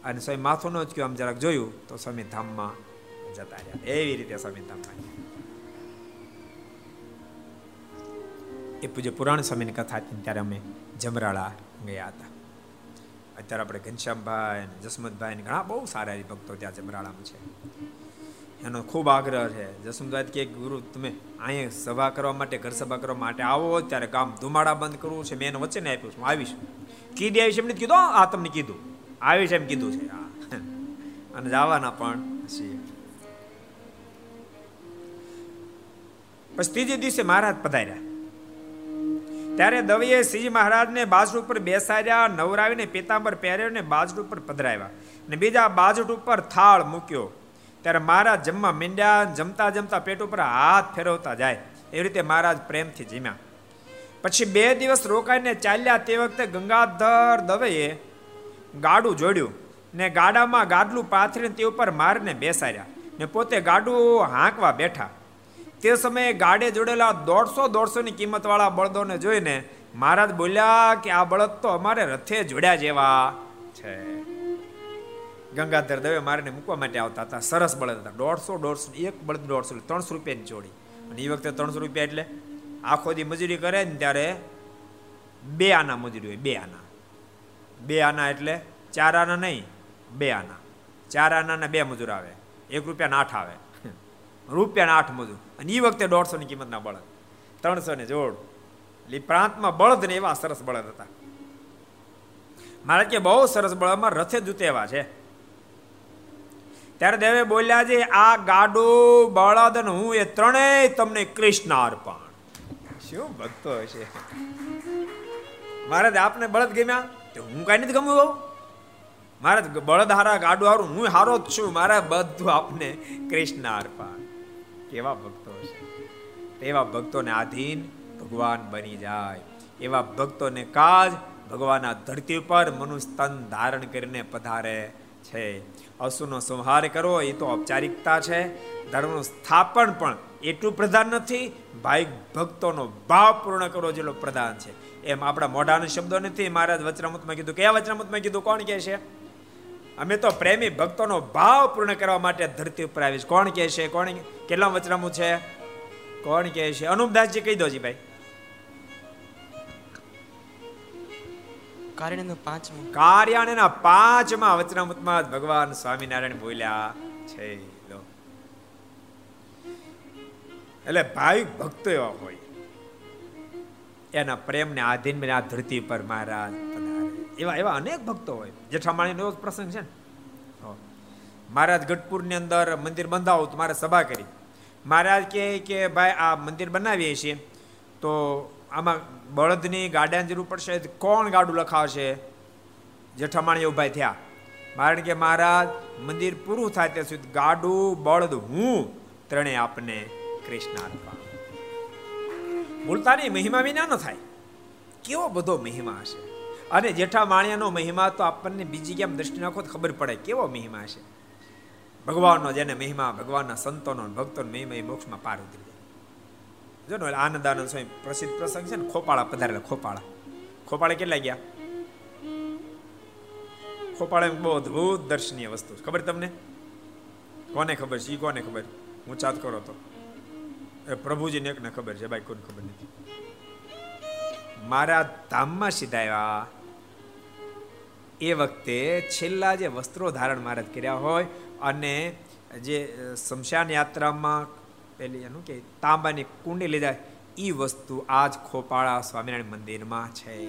અને સ્વામી માથું ન ઉચક્યું, આમ જરાક જોયું, તો સ્વામી ધામમાં જતા રહ્યા. એવી રીતે સ્વામી ધામમાં. એ પૂજ્ય પુરાણ સ્વામીની કથા હતી, ત્યારે અમે જમરાળા ગયા હતા. અત્યારે આપણે ઘનશ્યામભાઈ ને જસમતભાઈ ઘણા બહુ સારા ભક્તો ત્યાં જમરાળામાં છે. એનો ખૂબ આગ્રહ છે. જસમતભાઈ કે ગુરુ, તમે અહીંયા સભા કરવા માટે, ઘર સભા કરવા માટે આવો, ત્યારે કામ ધુમાડા બંધ કરવું છે. મેં એને વચ્ચે ને આપ્યું છું આવીશ. કીધી આવીશ એમને કીધું આ તમને કીધું. આવીશ, એમ કીધું છે. અને જવાના પણ છીએ. પછી ત્રીજે દિવસે મહારાજ પધાર્યા. ત્યારે દવીએ શ્રીજી મહારાજને બાજુ ઉપર બેસાડ્યા, નવરાવીને પિતાંબર પહેર્યો ને બાજુ ઉપર પધરાવ્યા ને બીજા બાજુ ઉપર થાળ મૂક્યો. ત્યારે મહારાજ જમવા મીંડ્યા, જમતા જમતા પેટ ઉપર હાથ ફેરવતા જાય, એવી રીતે મહારાજ પ્રેમથી જીમ્યા. પછી બે દિવસ રોકાઈને ચાલ્યા તે વખતે ગંગાધર દવેએ ગાડું જોડ્યું ને ગાડામાં ગાડલું પાથરીને તે ઉપર મારને બેસાડ્યા ને પોતે ગાડું હાંકવા બેઠા. તે સમયે ગાડે જોડેલા દોઢસો દોઢસોની કિંમતવાળા બળદોને જોઈને મહારાજ બોલ્યા કે આ બળદ તો અમારે રથે જોડ્યા જેવા છે. ગંગાધર દવે મારેને મૂકવા માટે આવતા હતા. સરસ બળદ હતા. દોઢસો દોઢસો, એક બળદ દોઢસો ત્રણસો રૂપિયાની જોડી. અને એ વખતે ત્રણસો રૂપિયા એટલે આખો દી મજૂરી કરે ને ત્યારે બે આના મજૂરી હોય, બે આના. બે આના એટલે ચાર આના નહીં, બે આના. ચાર આના બે મજૂર આવે. એક રૂપિયા આઠ આવે. રૂપિયા આઠ મજૂર. અને એ વખતે દોઢસોની કિંમતના બળદ. ત્રણસો ને જોડ. એટલે પ્રાંતમાં બળદ ને એવા સરસ બળદ હતા. મારે કે બહુ સરસ બળદમાં રથે જૂતે એવા છે. ત્યારે દેવે બોલ્યા છે, આ ગાડો બળદ ને હું એ ત્રણેય તમને કૃષ્ણ અર્પણ. શું ભક્તો હશે. મહારાજ આપને બળદ ગમ્યા? તો હું કઈ નથી ગમવું મહારાજ બળદ હારા ગાડું હારું, હું હારો જ છું. મારા બધું આપને કૃષ્ણ અર્પણ. કેવા ભક્તો હશે? એવા ભક્તોને આધીન ભગવાન બની જાય. એવા ભક્તોને કાજ ભગવાનના ધરતી ઉપર મનુષ્ય તન ધારણ કરીને પધારે છે. અસુનો સંહાર કરવો એ તો ઔપચારિકતા છે. ધર્મનું સ્થાપન પણ એટલું પ્રધાન નથી. ભાઈ, ભક્તોનો ભાવ પૂર્ણ કરવો જેટલો પ્રધાન છે. એમ આપણા મોઢાના શબ્દો નથી. મહારાજ વચનામૃતમાં કીધું, કયા વચનામૃતમાં કીધું? કોણ કહે છે? અમે તો પ્રેમી ભક્તોનો ભાવ પૂર્ણ કરવા માટે ધરતી ઉપર આવીશ. કોણ કહે છે? કોણ કેટલા વચનામું છે? કોણ કહે છે? અનુપદાસજી કહી દો જી ભાઈ. કાર્યાણ્યનું પાંચમું. કાર્યાણ્યના પાંચમા વચનામૃતમાં ભગવાન સ્વામિનારાયણ બોલ્યા છે. એટલે ભાઈ ભક્તો એવા હોય. એના પ્રેમને આધીન આ ધરતી પર મહારાજ. એવા એવા અનેક ભક્તો હોય. જેઠામાણીનો એવો પ્રસંગ છે ને? મહારાજ ગઢપુરની અંદર મંદિર બંધાવો તો મારે સભા કરી. મહારાજ કહે કે, ભાઈ, આ મંદિર બનાવીએ છીએ. તો આમાં બળદની ગાડાની જરૂર પડશે. કોણ ગાડું લખાવશે? જેઠામાણી ભાઈ થયા. કારણ કે મહારાજ, મંદિર પૂરું થાય ત્યાં સુધી ગાડું, બળદ, હું ત્રણેય આપને કૃષ્ણ અર્પણ બોલતાની મહિમા વિના ન થાય. કેવો બધો મહિમા હશે? અને જેઠા માણિયાનો મહિમા તો આપણને બીજી કેમ દ્રષ્ટિ નાખો તો ખબર પડે કેવો મહિમા છે. ભગવાનનો જેને મહિમા, ભગવાનના સંતોનો ભક્તોનો મહિમા એ મોક્ષમાં પાર ઉતરી જાય. જો ને આનંદ આનંદ સ્વામી પ્રસિદ્ધ પ્રસંગ છે ને, ખોપાળા પધારેલા, ખોપાળા. ખોપાળા કેટલા ગયા? ખોપાળા બહુ અદભુત દર્શનીય વસ્તુ ખબર તમને? કોને ખબર છે? કોને ખબર? હું ચાત કરો તો. એ પ્રભુજીને એકને ખબર છે. ભાઈ કોને ખબર નથી. મારા ધામમાં સીધા આવ્યા. એ વખતે છેલ્લા જે વસ્ત્રો ધારણ મહારાજ કર્યા હોય અને જે શમશાન યાત્રામાં પેલી એનું કે તાંબાની કુંડી લીધા એ વસ્તુ આજ ખોપાળા સ્વામિનારાયણ મંદિરમાં છે.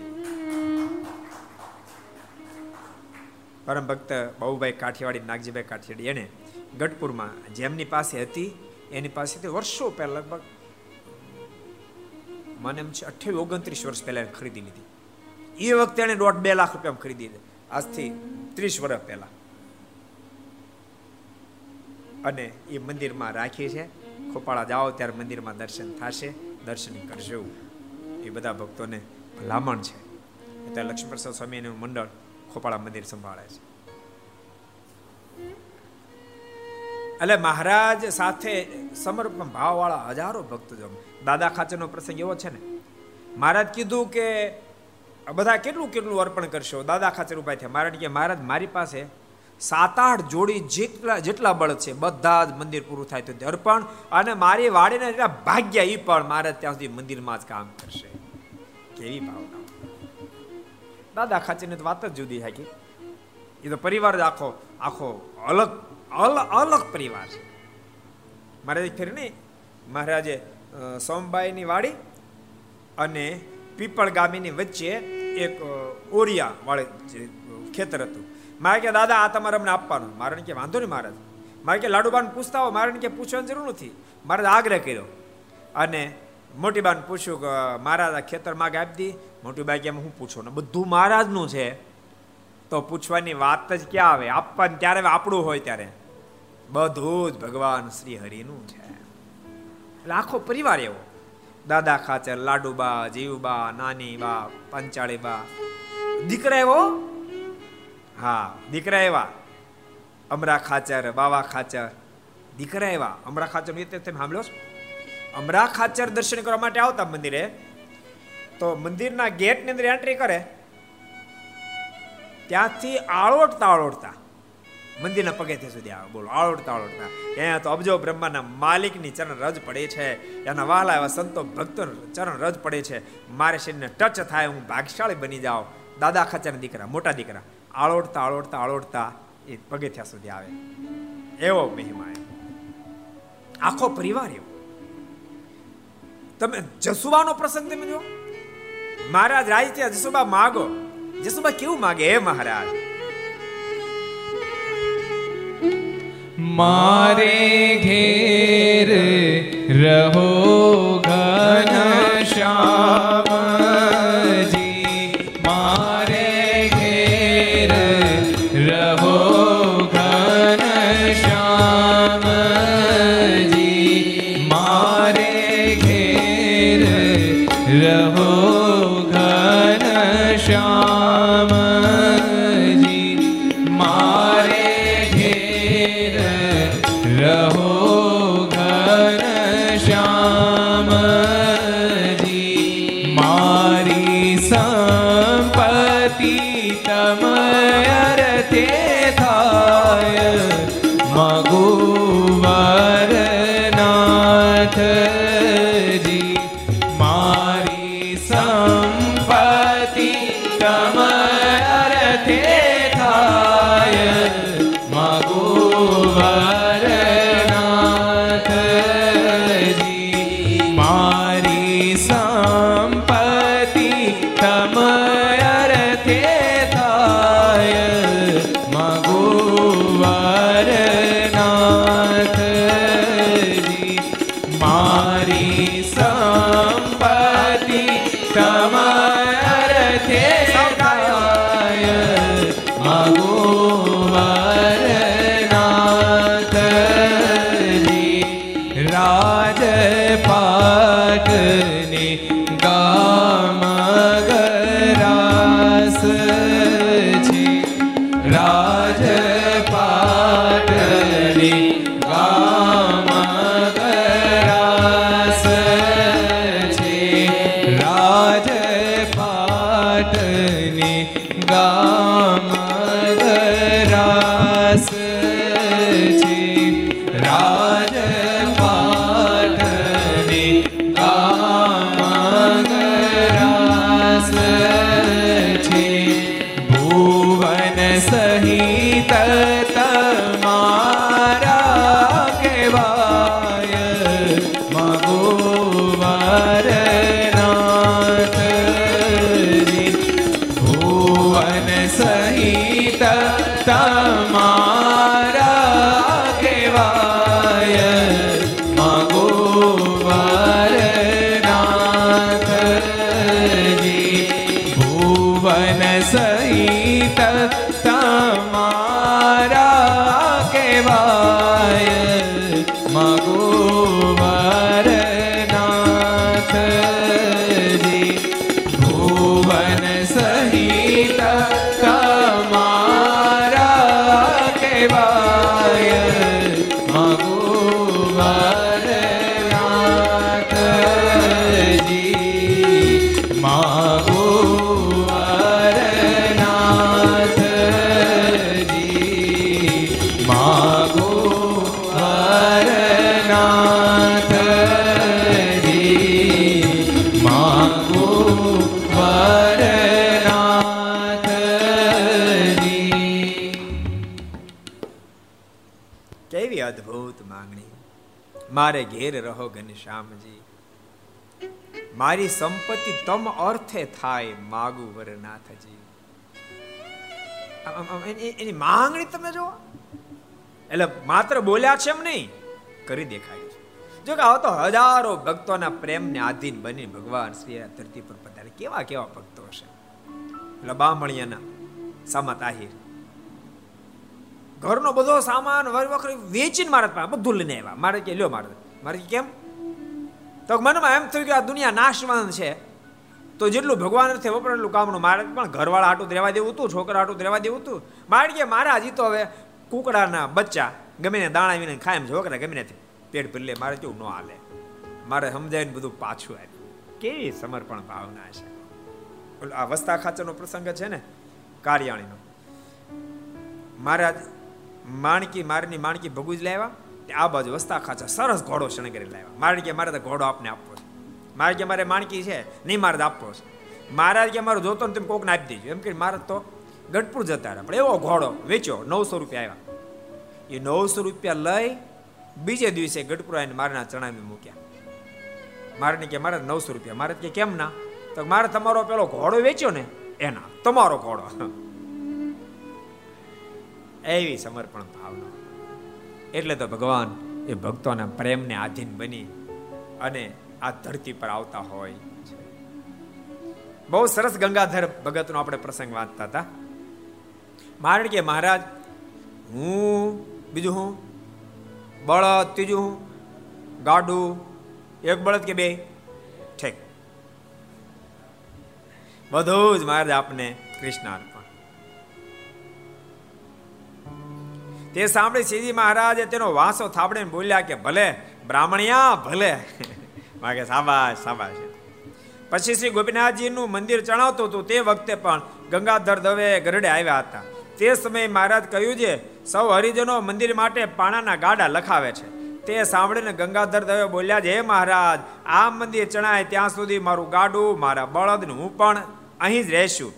પરમ ભક્ત બાબુભાઈ કાઠિયાવાડી, નાગજીભાઈ કાઠિયાવાડી, એને ગઢપુરમાં જેમની પાસે હતી, એની પાસેથી વર્ષો પહેલા લગભગ મને એમ છે અઠ્યાવીસ, ઓગણત્રીસ વર્ષ પહેલા ખરીદી લીધી. એ વખતે એને દોઢ બે લાખ રૂપિયા ખરીદી આજથી ત્રીસ વર્ષ પહેલા. અને એ મંદિરમાં રાખી છે ખોપાળા જાઓ, ત્યારે મંદિરમાં દર્શન થશે. દર્શન કરજો. એ બધા ભક્તોને ભલામણ છે. એટલે લક્ષ્મીપ્રસાદ સ્વામીનું મંડળ ખોપાળા મંદિર સંભાળે છે. એટલે મહારાજ સાથે સમર્પણ ભાવવાળા હજારો ભક્તો દાદા ખાચરનો પ્રસંગ એવો છે ને. મહારાજ કીધું કે બધા કેટલું કેટલું અર્પણ કરશો? દાદા ખાચર ઊભા થયા. મારા કે મહારાજ, મારી પાસે સાત આઠ જોડી જેટલા જેટલા બળ છે, બધા જ મંદિર પૂરું થાય તો અર્પણ. અને મારી વાડીને એટલા ભાગ્ય એ પણ મારે ત્યાં સુધી મંદિરમાં જ કામ કરશે. કેવી ભાવના. દાદા ખાચરની તો વાત જ જુદી હાકી એ તો પરિવાર જ આખો આખો અલગ અલગ અલગ પરિવાર છે. મારે ફેર નહીં, મહારાજે સોમબાઈની વાડી અને પીપળ ગામીની વચ્ચે એક ઓરિયા વાળે ખેતર હતું. મારે કે, દાદા, આ તમારે અમને આપવાનું. મારે કે, વાંધો નહીં મહારાજ. મારે કે, લાડુબાન પૂછતા હો મારે કે, પૂછવાની જરૂર નથી. મારે આગ્રહ કર્યો. અને મોટી બાને પૂછ્યું કે, મહારાજ, આ ખેતર માગે આપી દી. મોટી બાઈ કેમ હું પૂછો? ને બધું મહારાજનું છે. તો પૂછવાની વાત જ ક્યાં આવે? આપવાનું ત્યારે આપણું હોય ત્યારે. બધું જ ભગવાન શ્રી હરિનું છે. એટલે આખો પરિવાર એવો. દાદા ખાચર લાડુબા જીવબા નાની બા, પંચાળી બા. દીકરા એવો? હા, દીકરા એવા. અમરા ખાચર, બાવા ખાચર. દીકરા એવા. અમરા ખાચર તમે સાંભળ્યો છો? અમરા ખાચર દર્શન કરવા માટે આવતા મંદિરે? તો મંદિરના ગેટની અંદર એન્ટ્રી કરે. ત્યાંથી આળોટતા આળોટતા મંદિરના પગેથી સુધી આવે. બોલો આળોડતા આળોટતા ત્યાં તો અબજો બ્રહ્માના માલિકની ચરણ રજ પડે છે. એના વહાલા એવા સંતો ભક્તો ચરણ રજ પડે છે. મારે શરીરને ટચ થાય, હું ભાગ્યશાળી બની જાઉં. દાદા ખાચાના દીકરા, મોટા દીકરા. આળોડતા આળોડતા આળોડતા એ પગેથિયા સુધી આવે. એવો મહિમા આખો પરિવાર એવો. તમે જસુબાનો પ્રસંગ તમે જો મહારાજ રાજ ત્યાં જસુબા માગો. જસુબા કેવું માગે? હે મહારાજ. મારે ઘેર રહો ઘન गा મારે ઘેર રહો ઘનશ્યામજી. મારી સંપત્તિ તમ અર્થે થાય, માગુ વરનાથજી. એની માંગણી તમે જુઓ એટલે માત્ર બોલ્યા છે એમ નહીં, કરી દેખાય છે. જો કે આવો તો હજારો ભક્તોના પ્રેમને આધીન બની ભગવાન શ્રી ધરતી પર પધારે. કેવા કેવા ભક્તો હશે? એટલે બામણિયાના સામત આહિર ઘરનો બધો સામાન વખરી વેચીને મારા પાસે બધું લઈને આવ્યા. મારે કે, લ્યો મારે. મારે કેમ? તો મનમાં એમ થયું કે આ દુનિયા નાશવાન છે. તો જેટલું ભગવાન અર્થે વપરાય, એટલું કામનું મારે પણ ઘરવાળા હાટું રહેવા દેવું હતું છોકરા હાટું રહેવા દેવું હતું મારે કે, મારે હજી તો હવે કુકડાના બચ્ચા ગમે ને દાણા આવીને ખાય એમ છોકરા ગમે ને પેટ ભરી મારે કેવું ન હાલે. મારે સમજાવીને બધું પાછું આવ્યું કેવી સમર્પણ ભાવના છે. આ વસ્તા ખાચરનો પ્રસંગ છે ને, કાર્યાણીનો. મહારાજ માણકી, મારની માણકી ભગુજ લાવ્યા આ બાજુ વસ્તા ખાચા સરસ ઘોડો શણગારી લાવ્યા મારે કે મારે તો ઘોડો આપને આપવો છે. મારે કે મારે માણકી છે, નહીં મારે તો આપવો છે. મહારાજ કે મારું જોતો ને તમે કોકને આપી દેજો. એમ કે મારે તો ગઢપુર જતા રહ્યા. પણ એવો ઘોડો વેચ્યો, નવસો રૂપિયા આવ્યા. એ નવસો રૂપિયા લઈ બીજે દિવસે ગઢપુર મારના ચણાવી મૂક્યા. મારે કે મારે નવસો રૂપિયા. મારે કે કેમ ના? તો મારે તમારો પેલો ઘોડો વેચ્યો ને, એના. તમારો ઘોડો. એવી સમર્પણ ભાવના. એટલે તો ભગવાન એ ભક્તોના પ્રેમને આધીન બની અને આ ધરતી પર આવતા હોય. બહુ સરસ ગંગાધર ભગતનો આપણે પ્રસંગ વાંચતા હતા. મારણ કે મહારાજ, હું બીજું હું? બળદ ત્રીજું હું? ગાડું એક બળદ કે બે? ઠીક. બધું જ મહારાજ આપને કૃષ્ણ તે સાંભળી શ્રીજી મહારાજે તેનો વાંસો થાબડીને બોલ્યા કે, ભલે, બ્રાહ્મણિયા, ભલે. માગે સાબાશ સાબાશ પછી શ્રી ગોપીનાથજીનું મંદિર ચણાવતું હતું તે વખતે પણ ગંગાધર દવે ગરડે આવ્યા હતા. તે સમયે મહારાજ કહ્યું છે, સૌ હરિજનો મંદિર માટે પાણાના ગાડા લખાવે છે. તે સાંભળીને ગંગાધર દવે બોલ્યા છે, હે મહારાજ, આ મંદિર ચણાય ત્યાં સુધી મારું ગાડું, મારા બળદ હું પણ અહીં જ રહેશું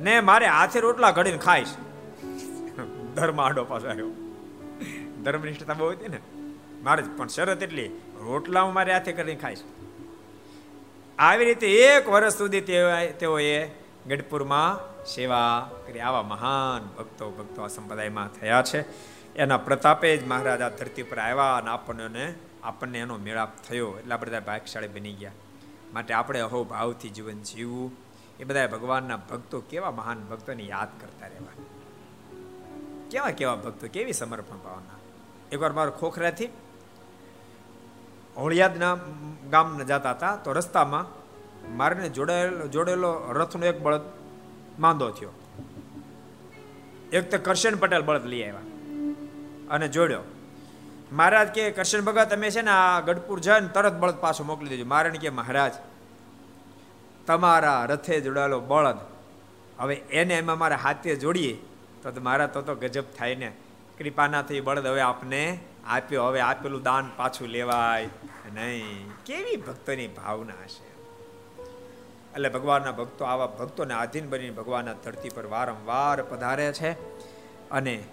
ને મારે હાથે રોટલા ઘડીને ખાઈશ. ધર્મ આડો પાછો આવ્યો. ધર્મનિષ્ઠતા બહુ હતી ને. મારે પણ શરત એટલી રોટલા હું મારે હાથે કરીને ખાઈશ આવી રીતે એક વર્ષ સુધી તેઓ- તેઓએ ગઢપુરમાં સેવા કરી. આવા મહાન ભક્તો ભક્તો આ સંપ્રદાયમાં થયા છે. એના પ્રતાપે જ મહારાજ આ ધરતી પર આવ્યા અને આપણને આપણને એનો મેળાપ થયો. એટલા બધા ભાગશાળી બની ગયા. માટે આપણે અહો ભાવથી જીવન જીવવું. એ બધા ભગવાનના ભક્તો કેવા મહાન ભક્તોને યાદ કરતા રહેવા. કેવા કેવા ભક્તો કેવી સમર્પણ ભાવના. એકવાર મારો ખોખરાથી હોળિયાદના ગામને જતા હતા, તો રસ્તામાં મારને જોડાયેલો, જોડેલો રથનો એક બળદ માંદો થયો. એક તો કરશન પટેલ બળદ લઈ આવ્યા અને જોડ્યો, મહારાજ કે કરશન ભગત, તમે છે ને આ ગઢપુર જઈને તરત બળદ પાછો મોકલી દેજો. મારણ કે મહારાજ, તમારા રથે જોડાયેલો બળદ, હવે એને એમાં મારા હાથે જોડીએ તો મારા તો તો ગજબ થાય ને. કૃપાનાથી બળદ હવે આપને આપ્યો. હવે આપેલું દાન પાછું લેવાય. નહીં. કેવી ભક્તોની ભાવના હશે. એટલે ભગવાનના ભક્તો, આવા ભક્તોને આધીન બની ભગવાનના ધરતી પર વારંવાર પધારે છે. અને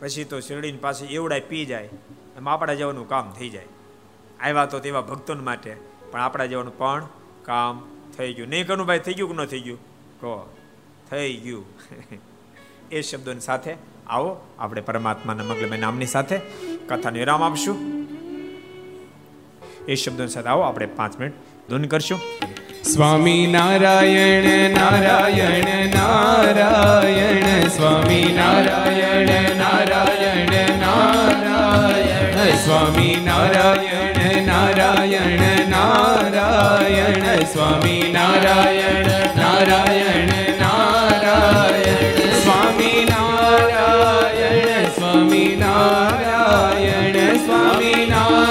પછી તો શિરડીની પાસે એવડાય પી જાય. એમાં આપણા જવાનું કામ થઈ જાય. આવ્યા તો તેવા ભક્તો માટે. પણ આપણા જવાનું પણ કામ થઈ ગયું. નહીં કનુભાઈ, થઈ ગયું કે ન થઈ ગયું? કહો. થઈ ગયું. એ શબ્દોની સાથે આવો, આપણે પરમાત્માના મંગલમય નામની સાથે કથાને વિરામ આપશું. એ શબ્દોની સાથે આવો, આપણે પાંચ મિનિટ ધૂન કરશું. Swami Narayan Narayan Narayan, Swami Narayan Narayan Narayan. Swami Narayan Narayan Narayan, Swami Narayan Narayan.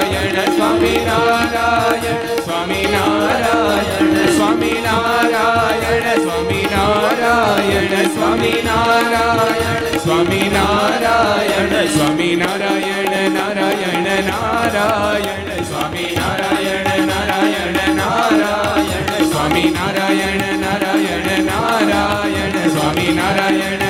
Swami Narayan, Narayan, Swami Narayan, Swami Narayan, Swami Narayan, Swami Narayan, Swami Narayan, Narayan, Narayan, Swami Swami Narayan, Narayan, Narayan, Swami Narayan,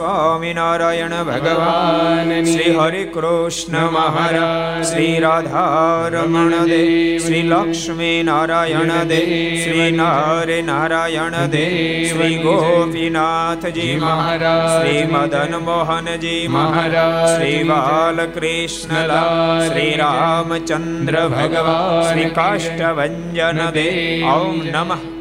Swaminarayan ભગવાન શ્રી હરે કૃષ્ણ મહારાજ શ્રી રાધારમણ દે શ્રી લક્ષ્મી નારાયણ દે શ્રી નારે નારાયણ દે શ્રી ગોપીનાથજી મહારાજ શ્રી મદન મોહનજી મહારાજ શ્રી બાલકૃષ્ણ શ્રી રામચંદ્ર ભગવાન શ્રી કાષ્ટભન દે ઓમ નમઃ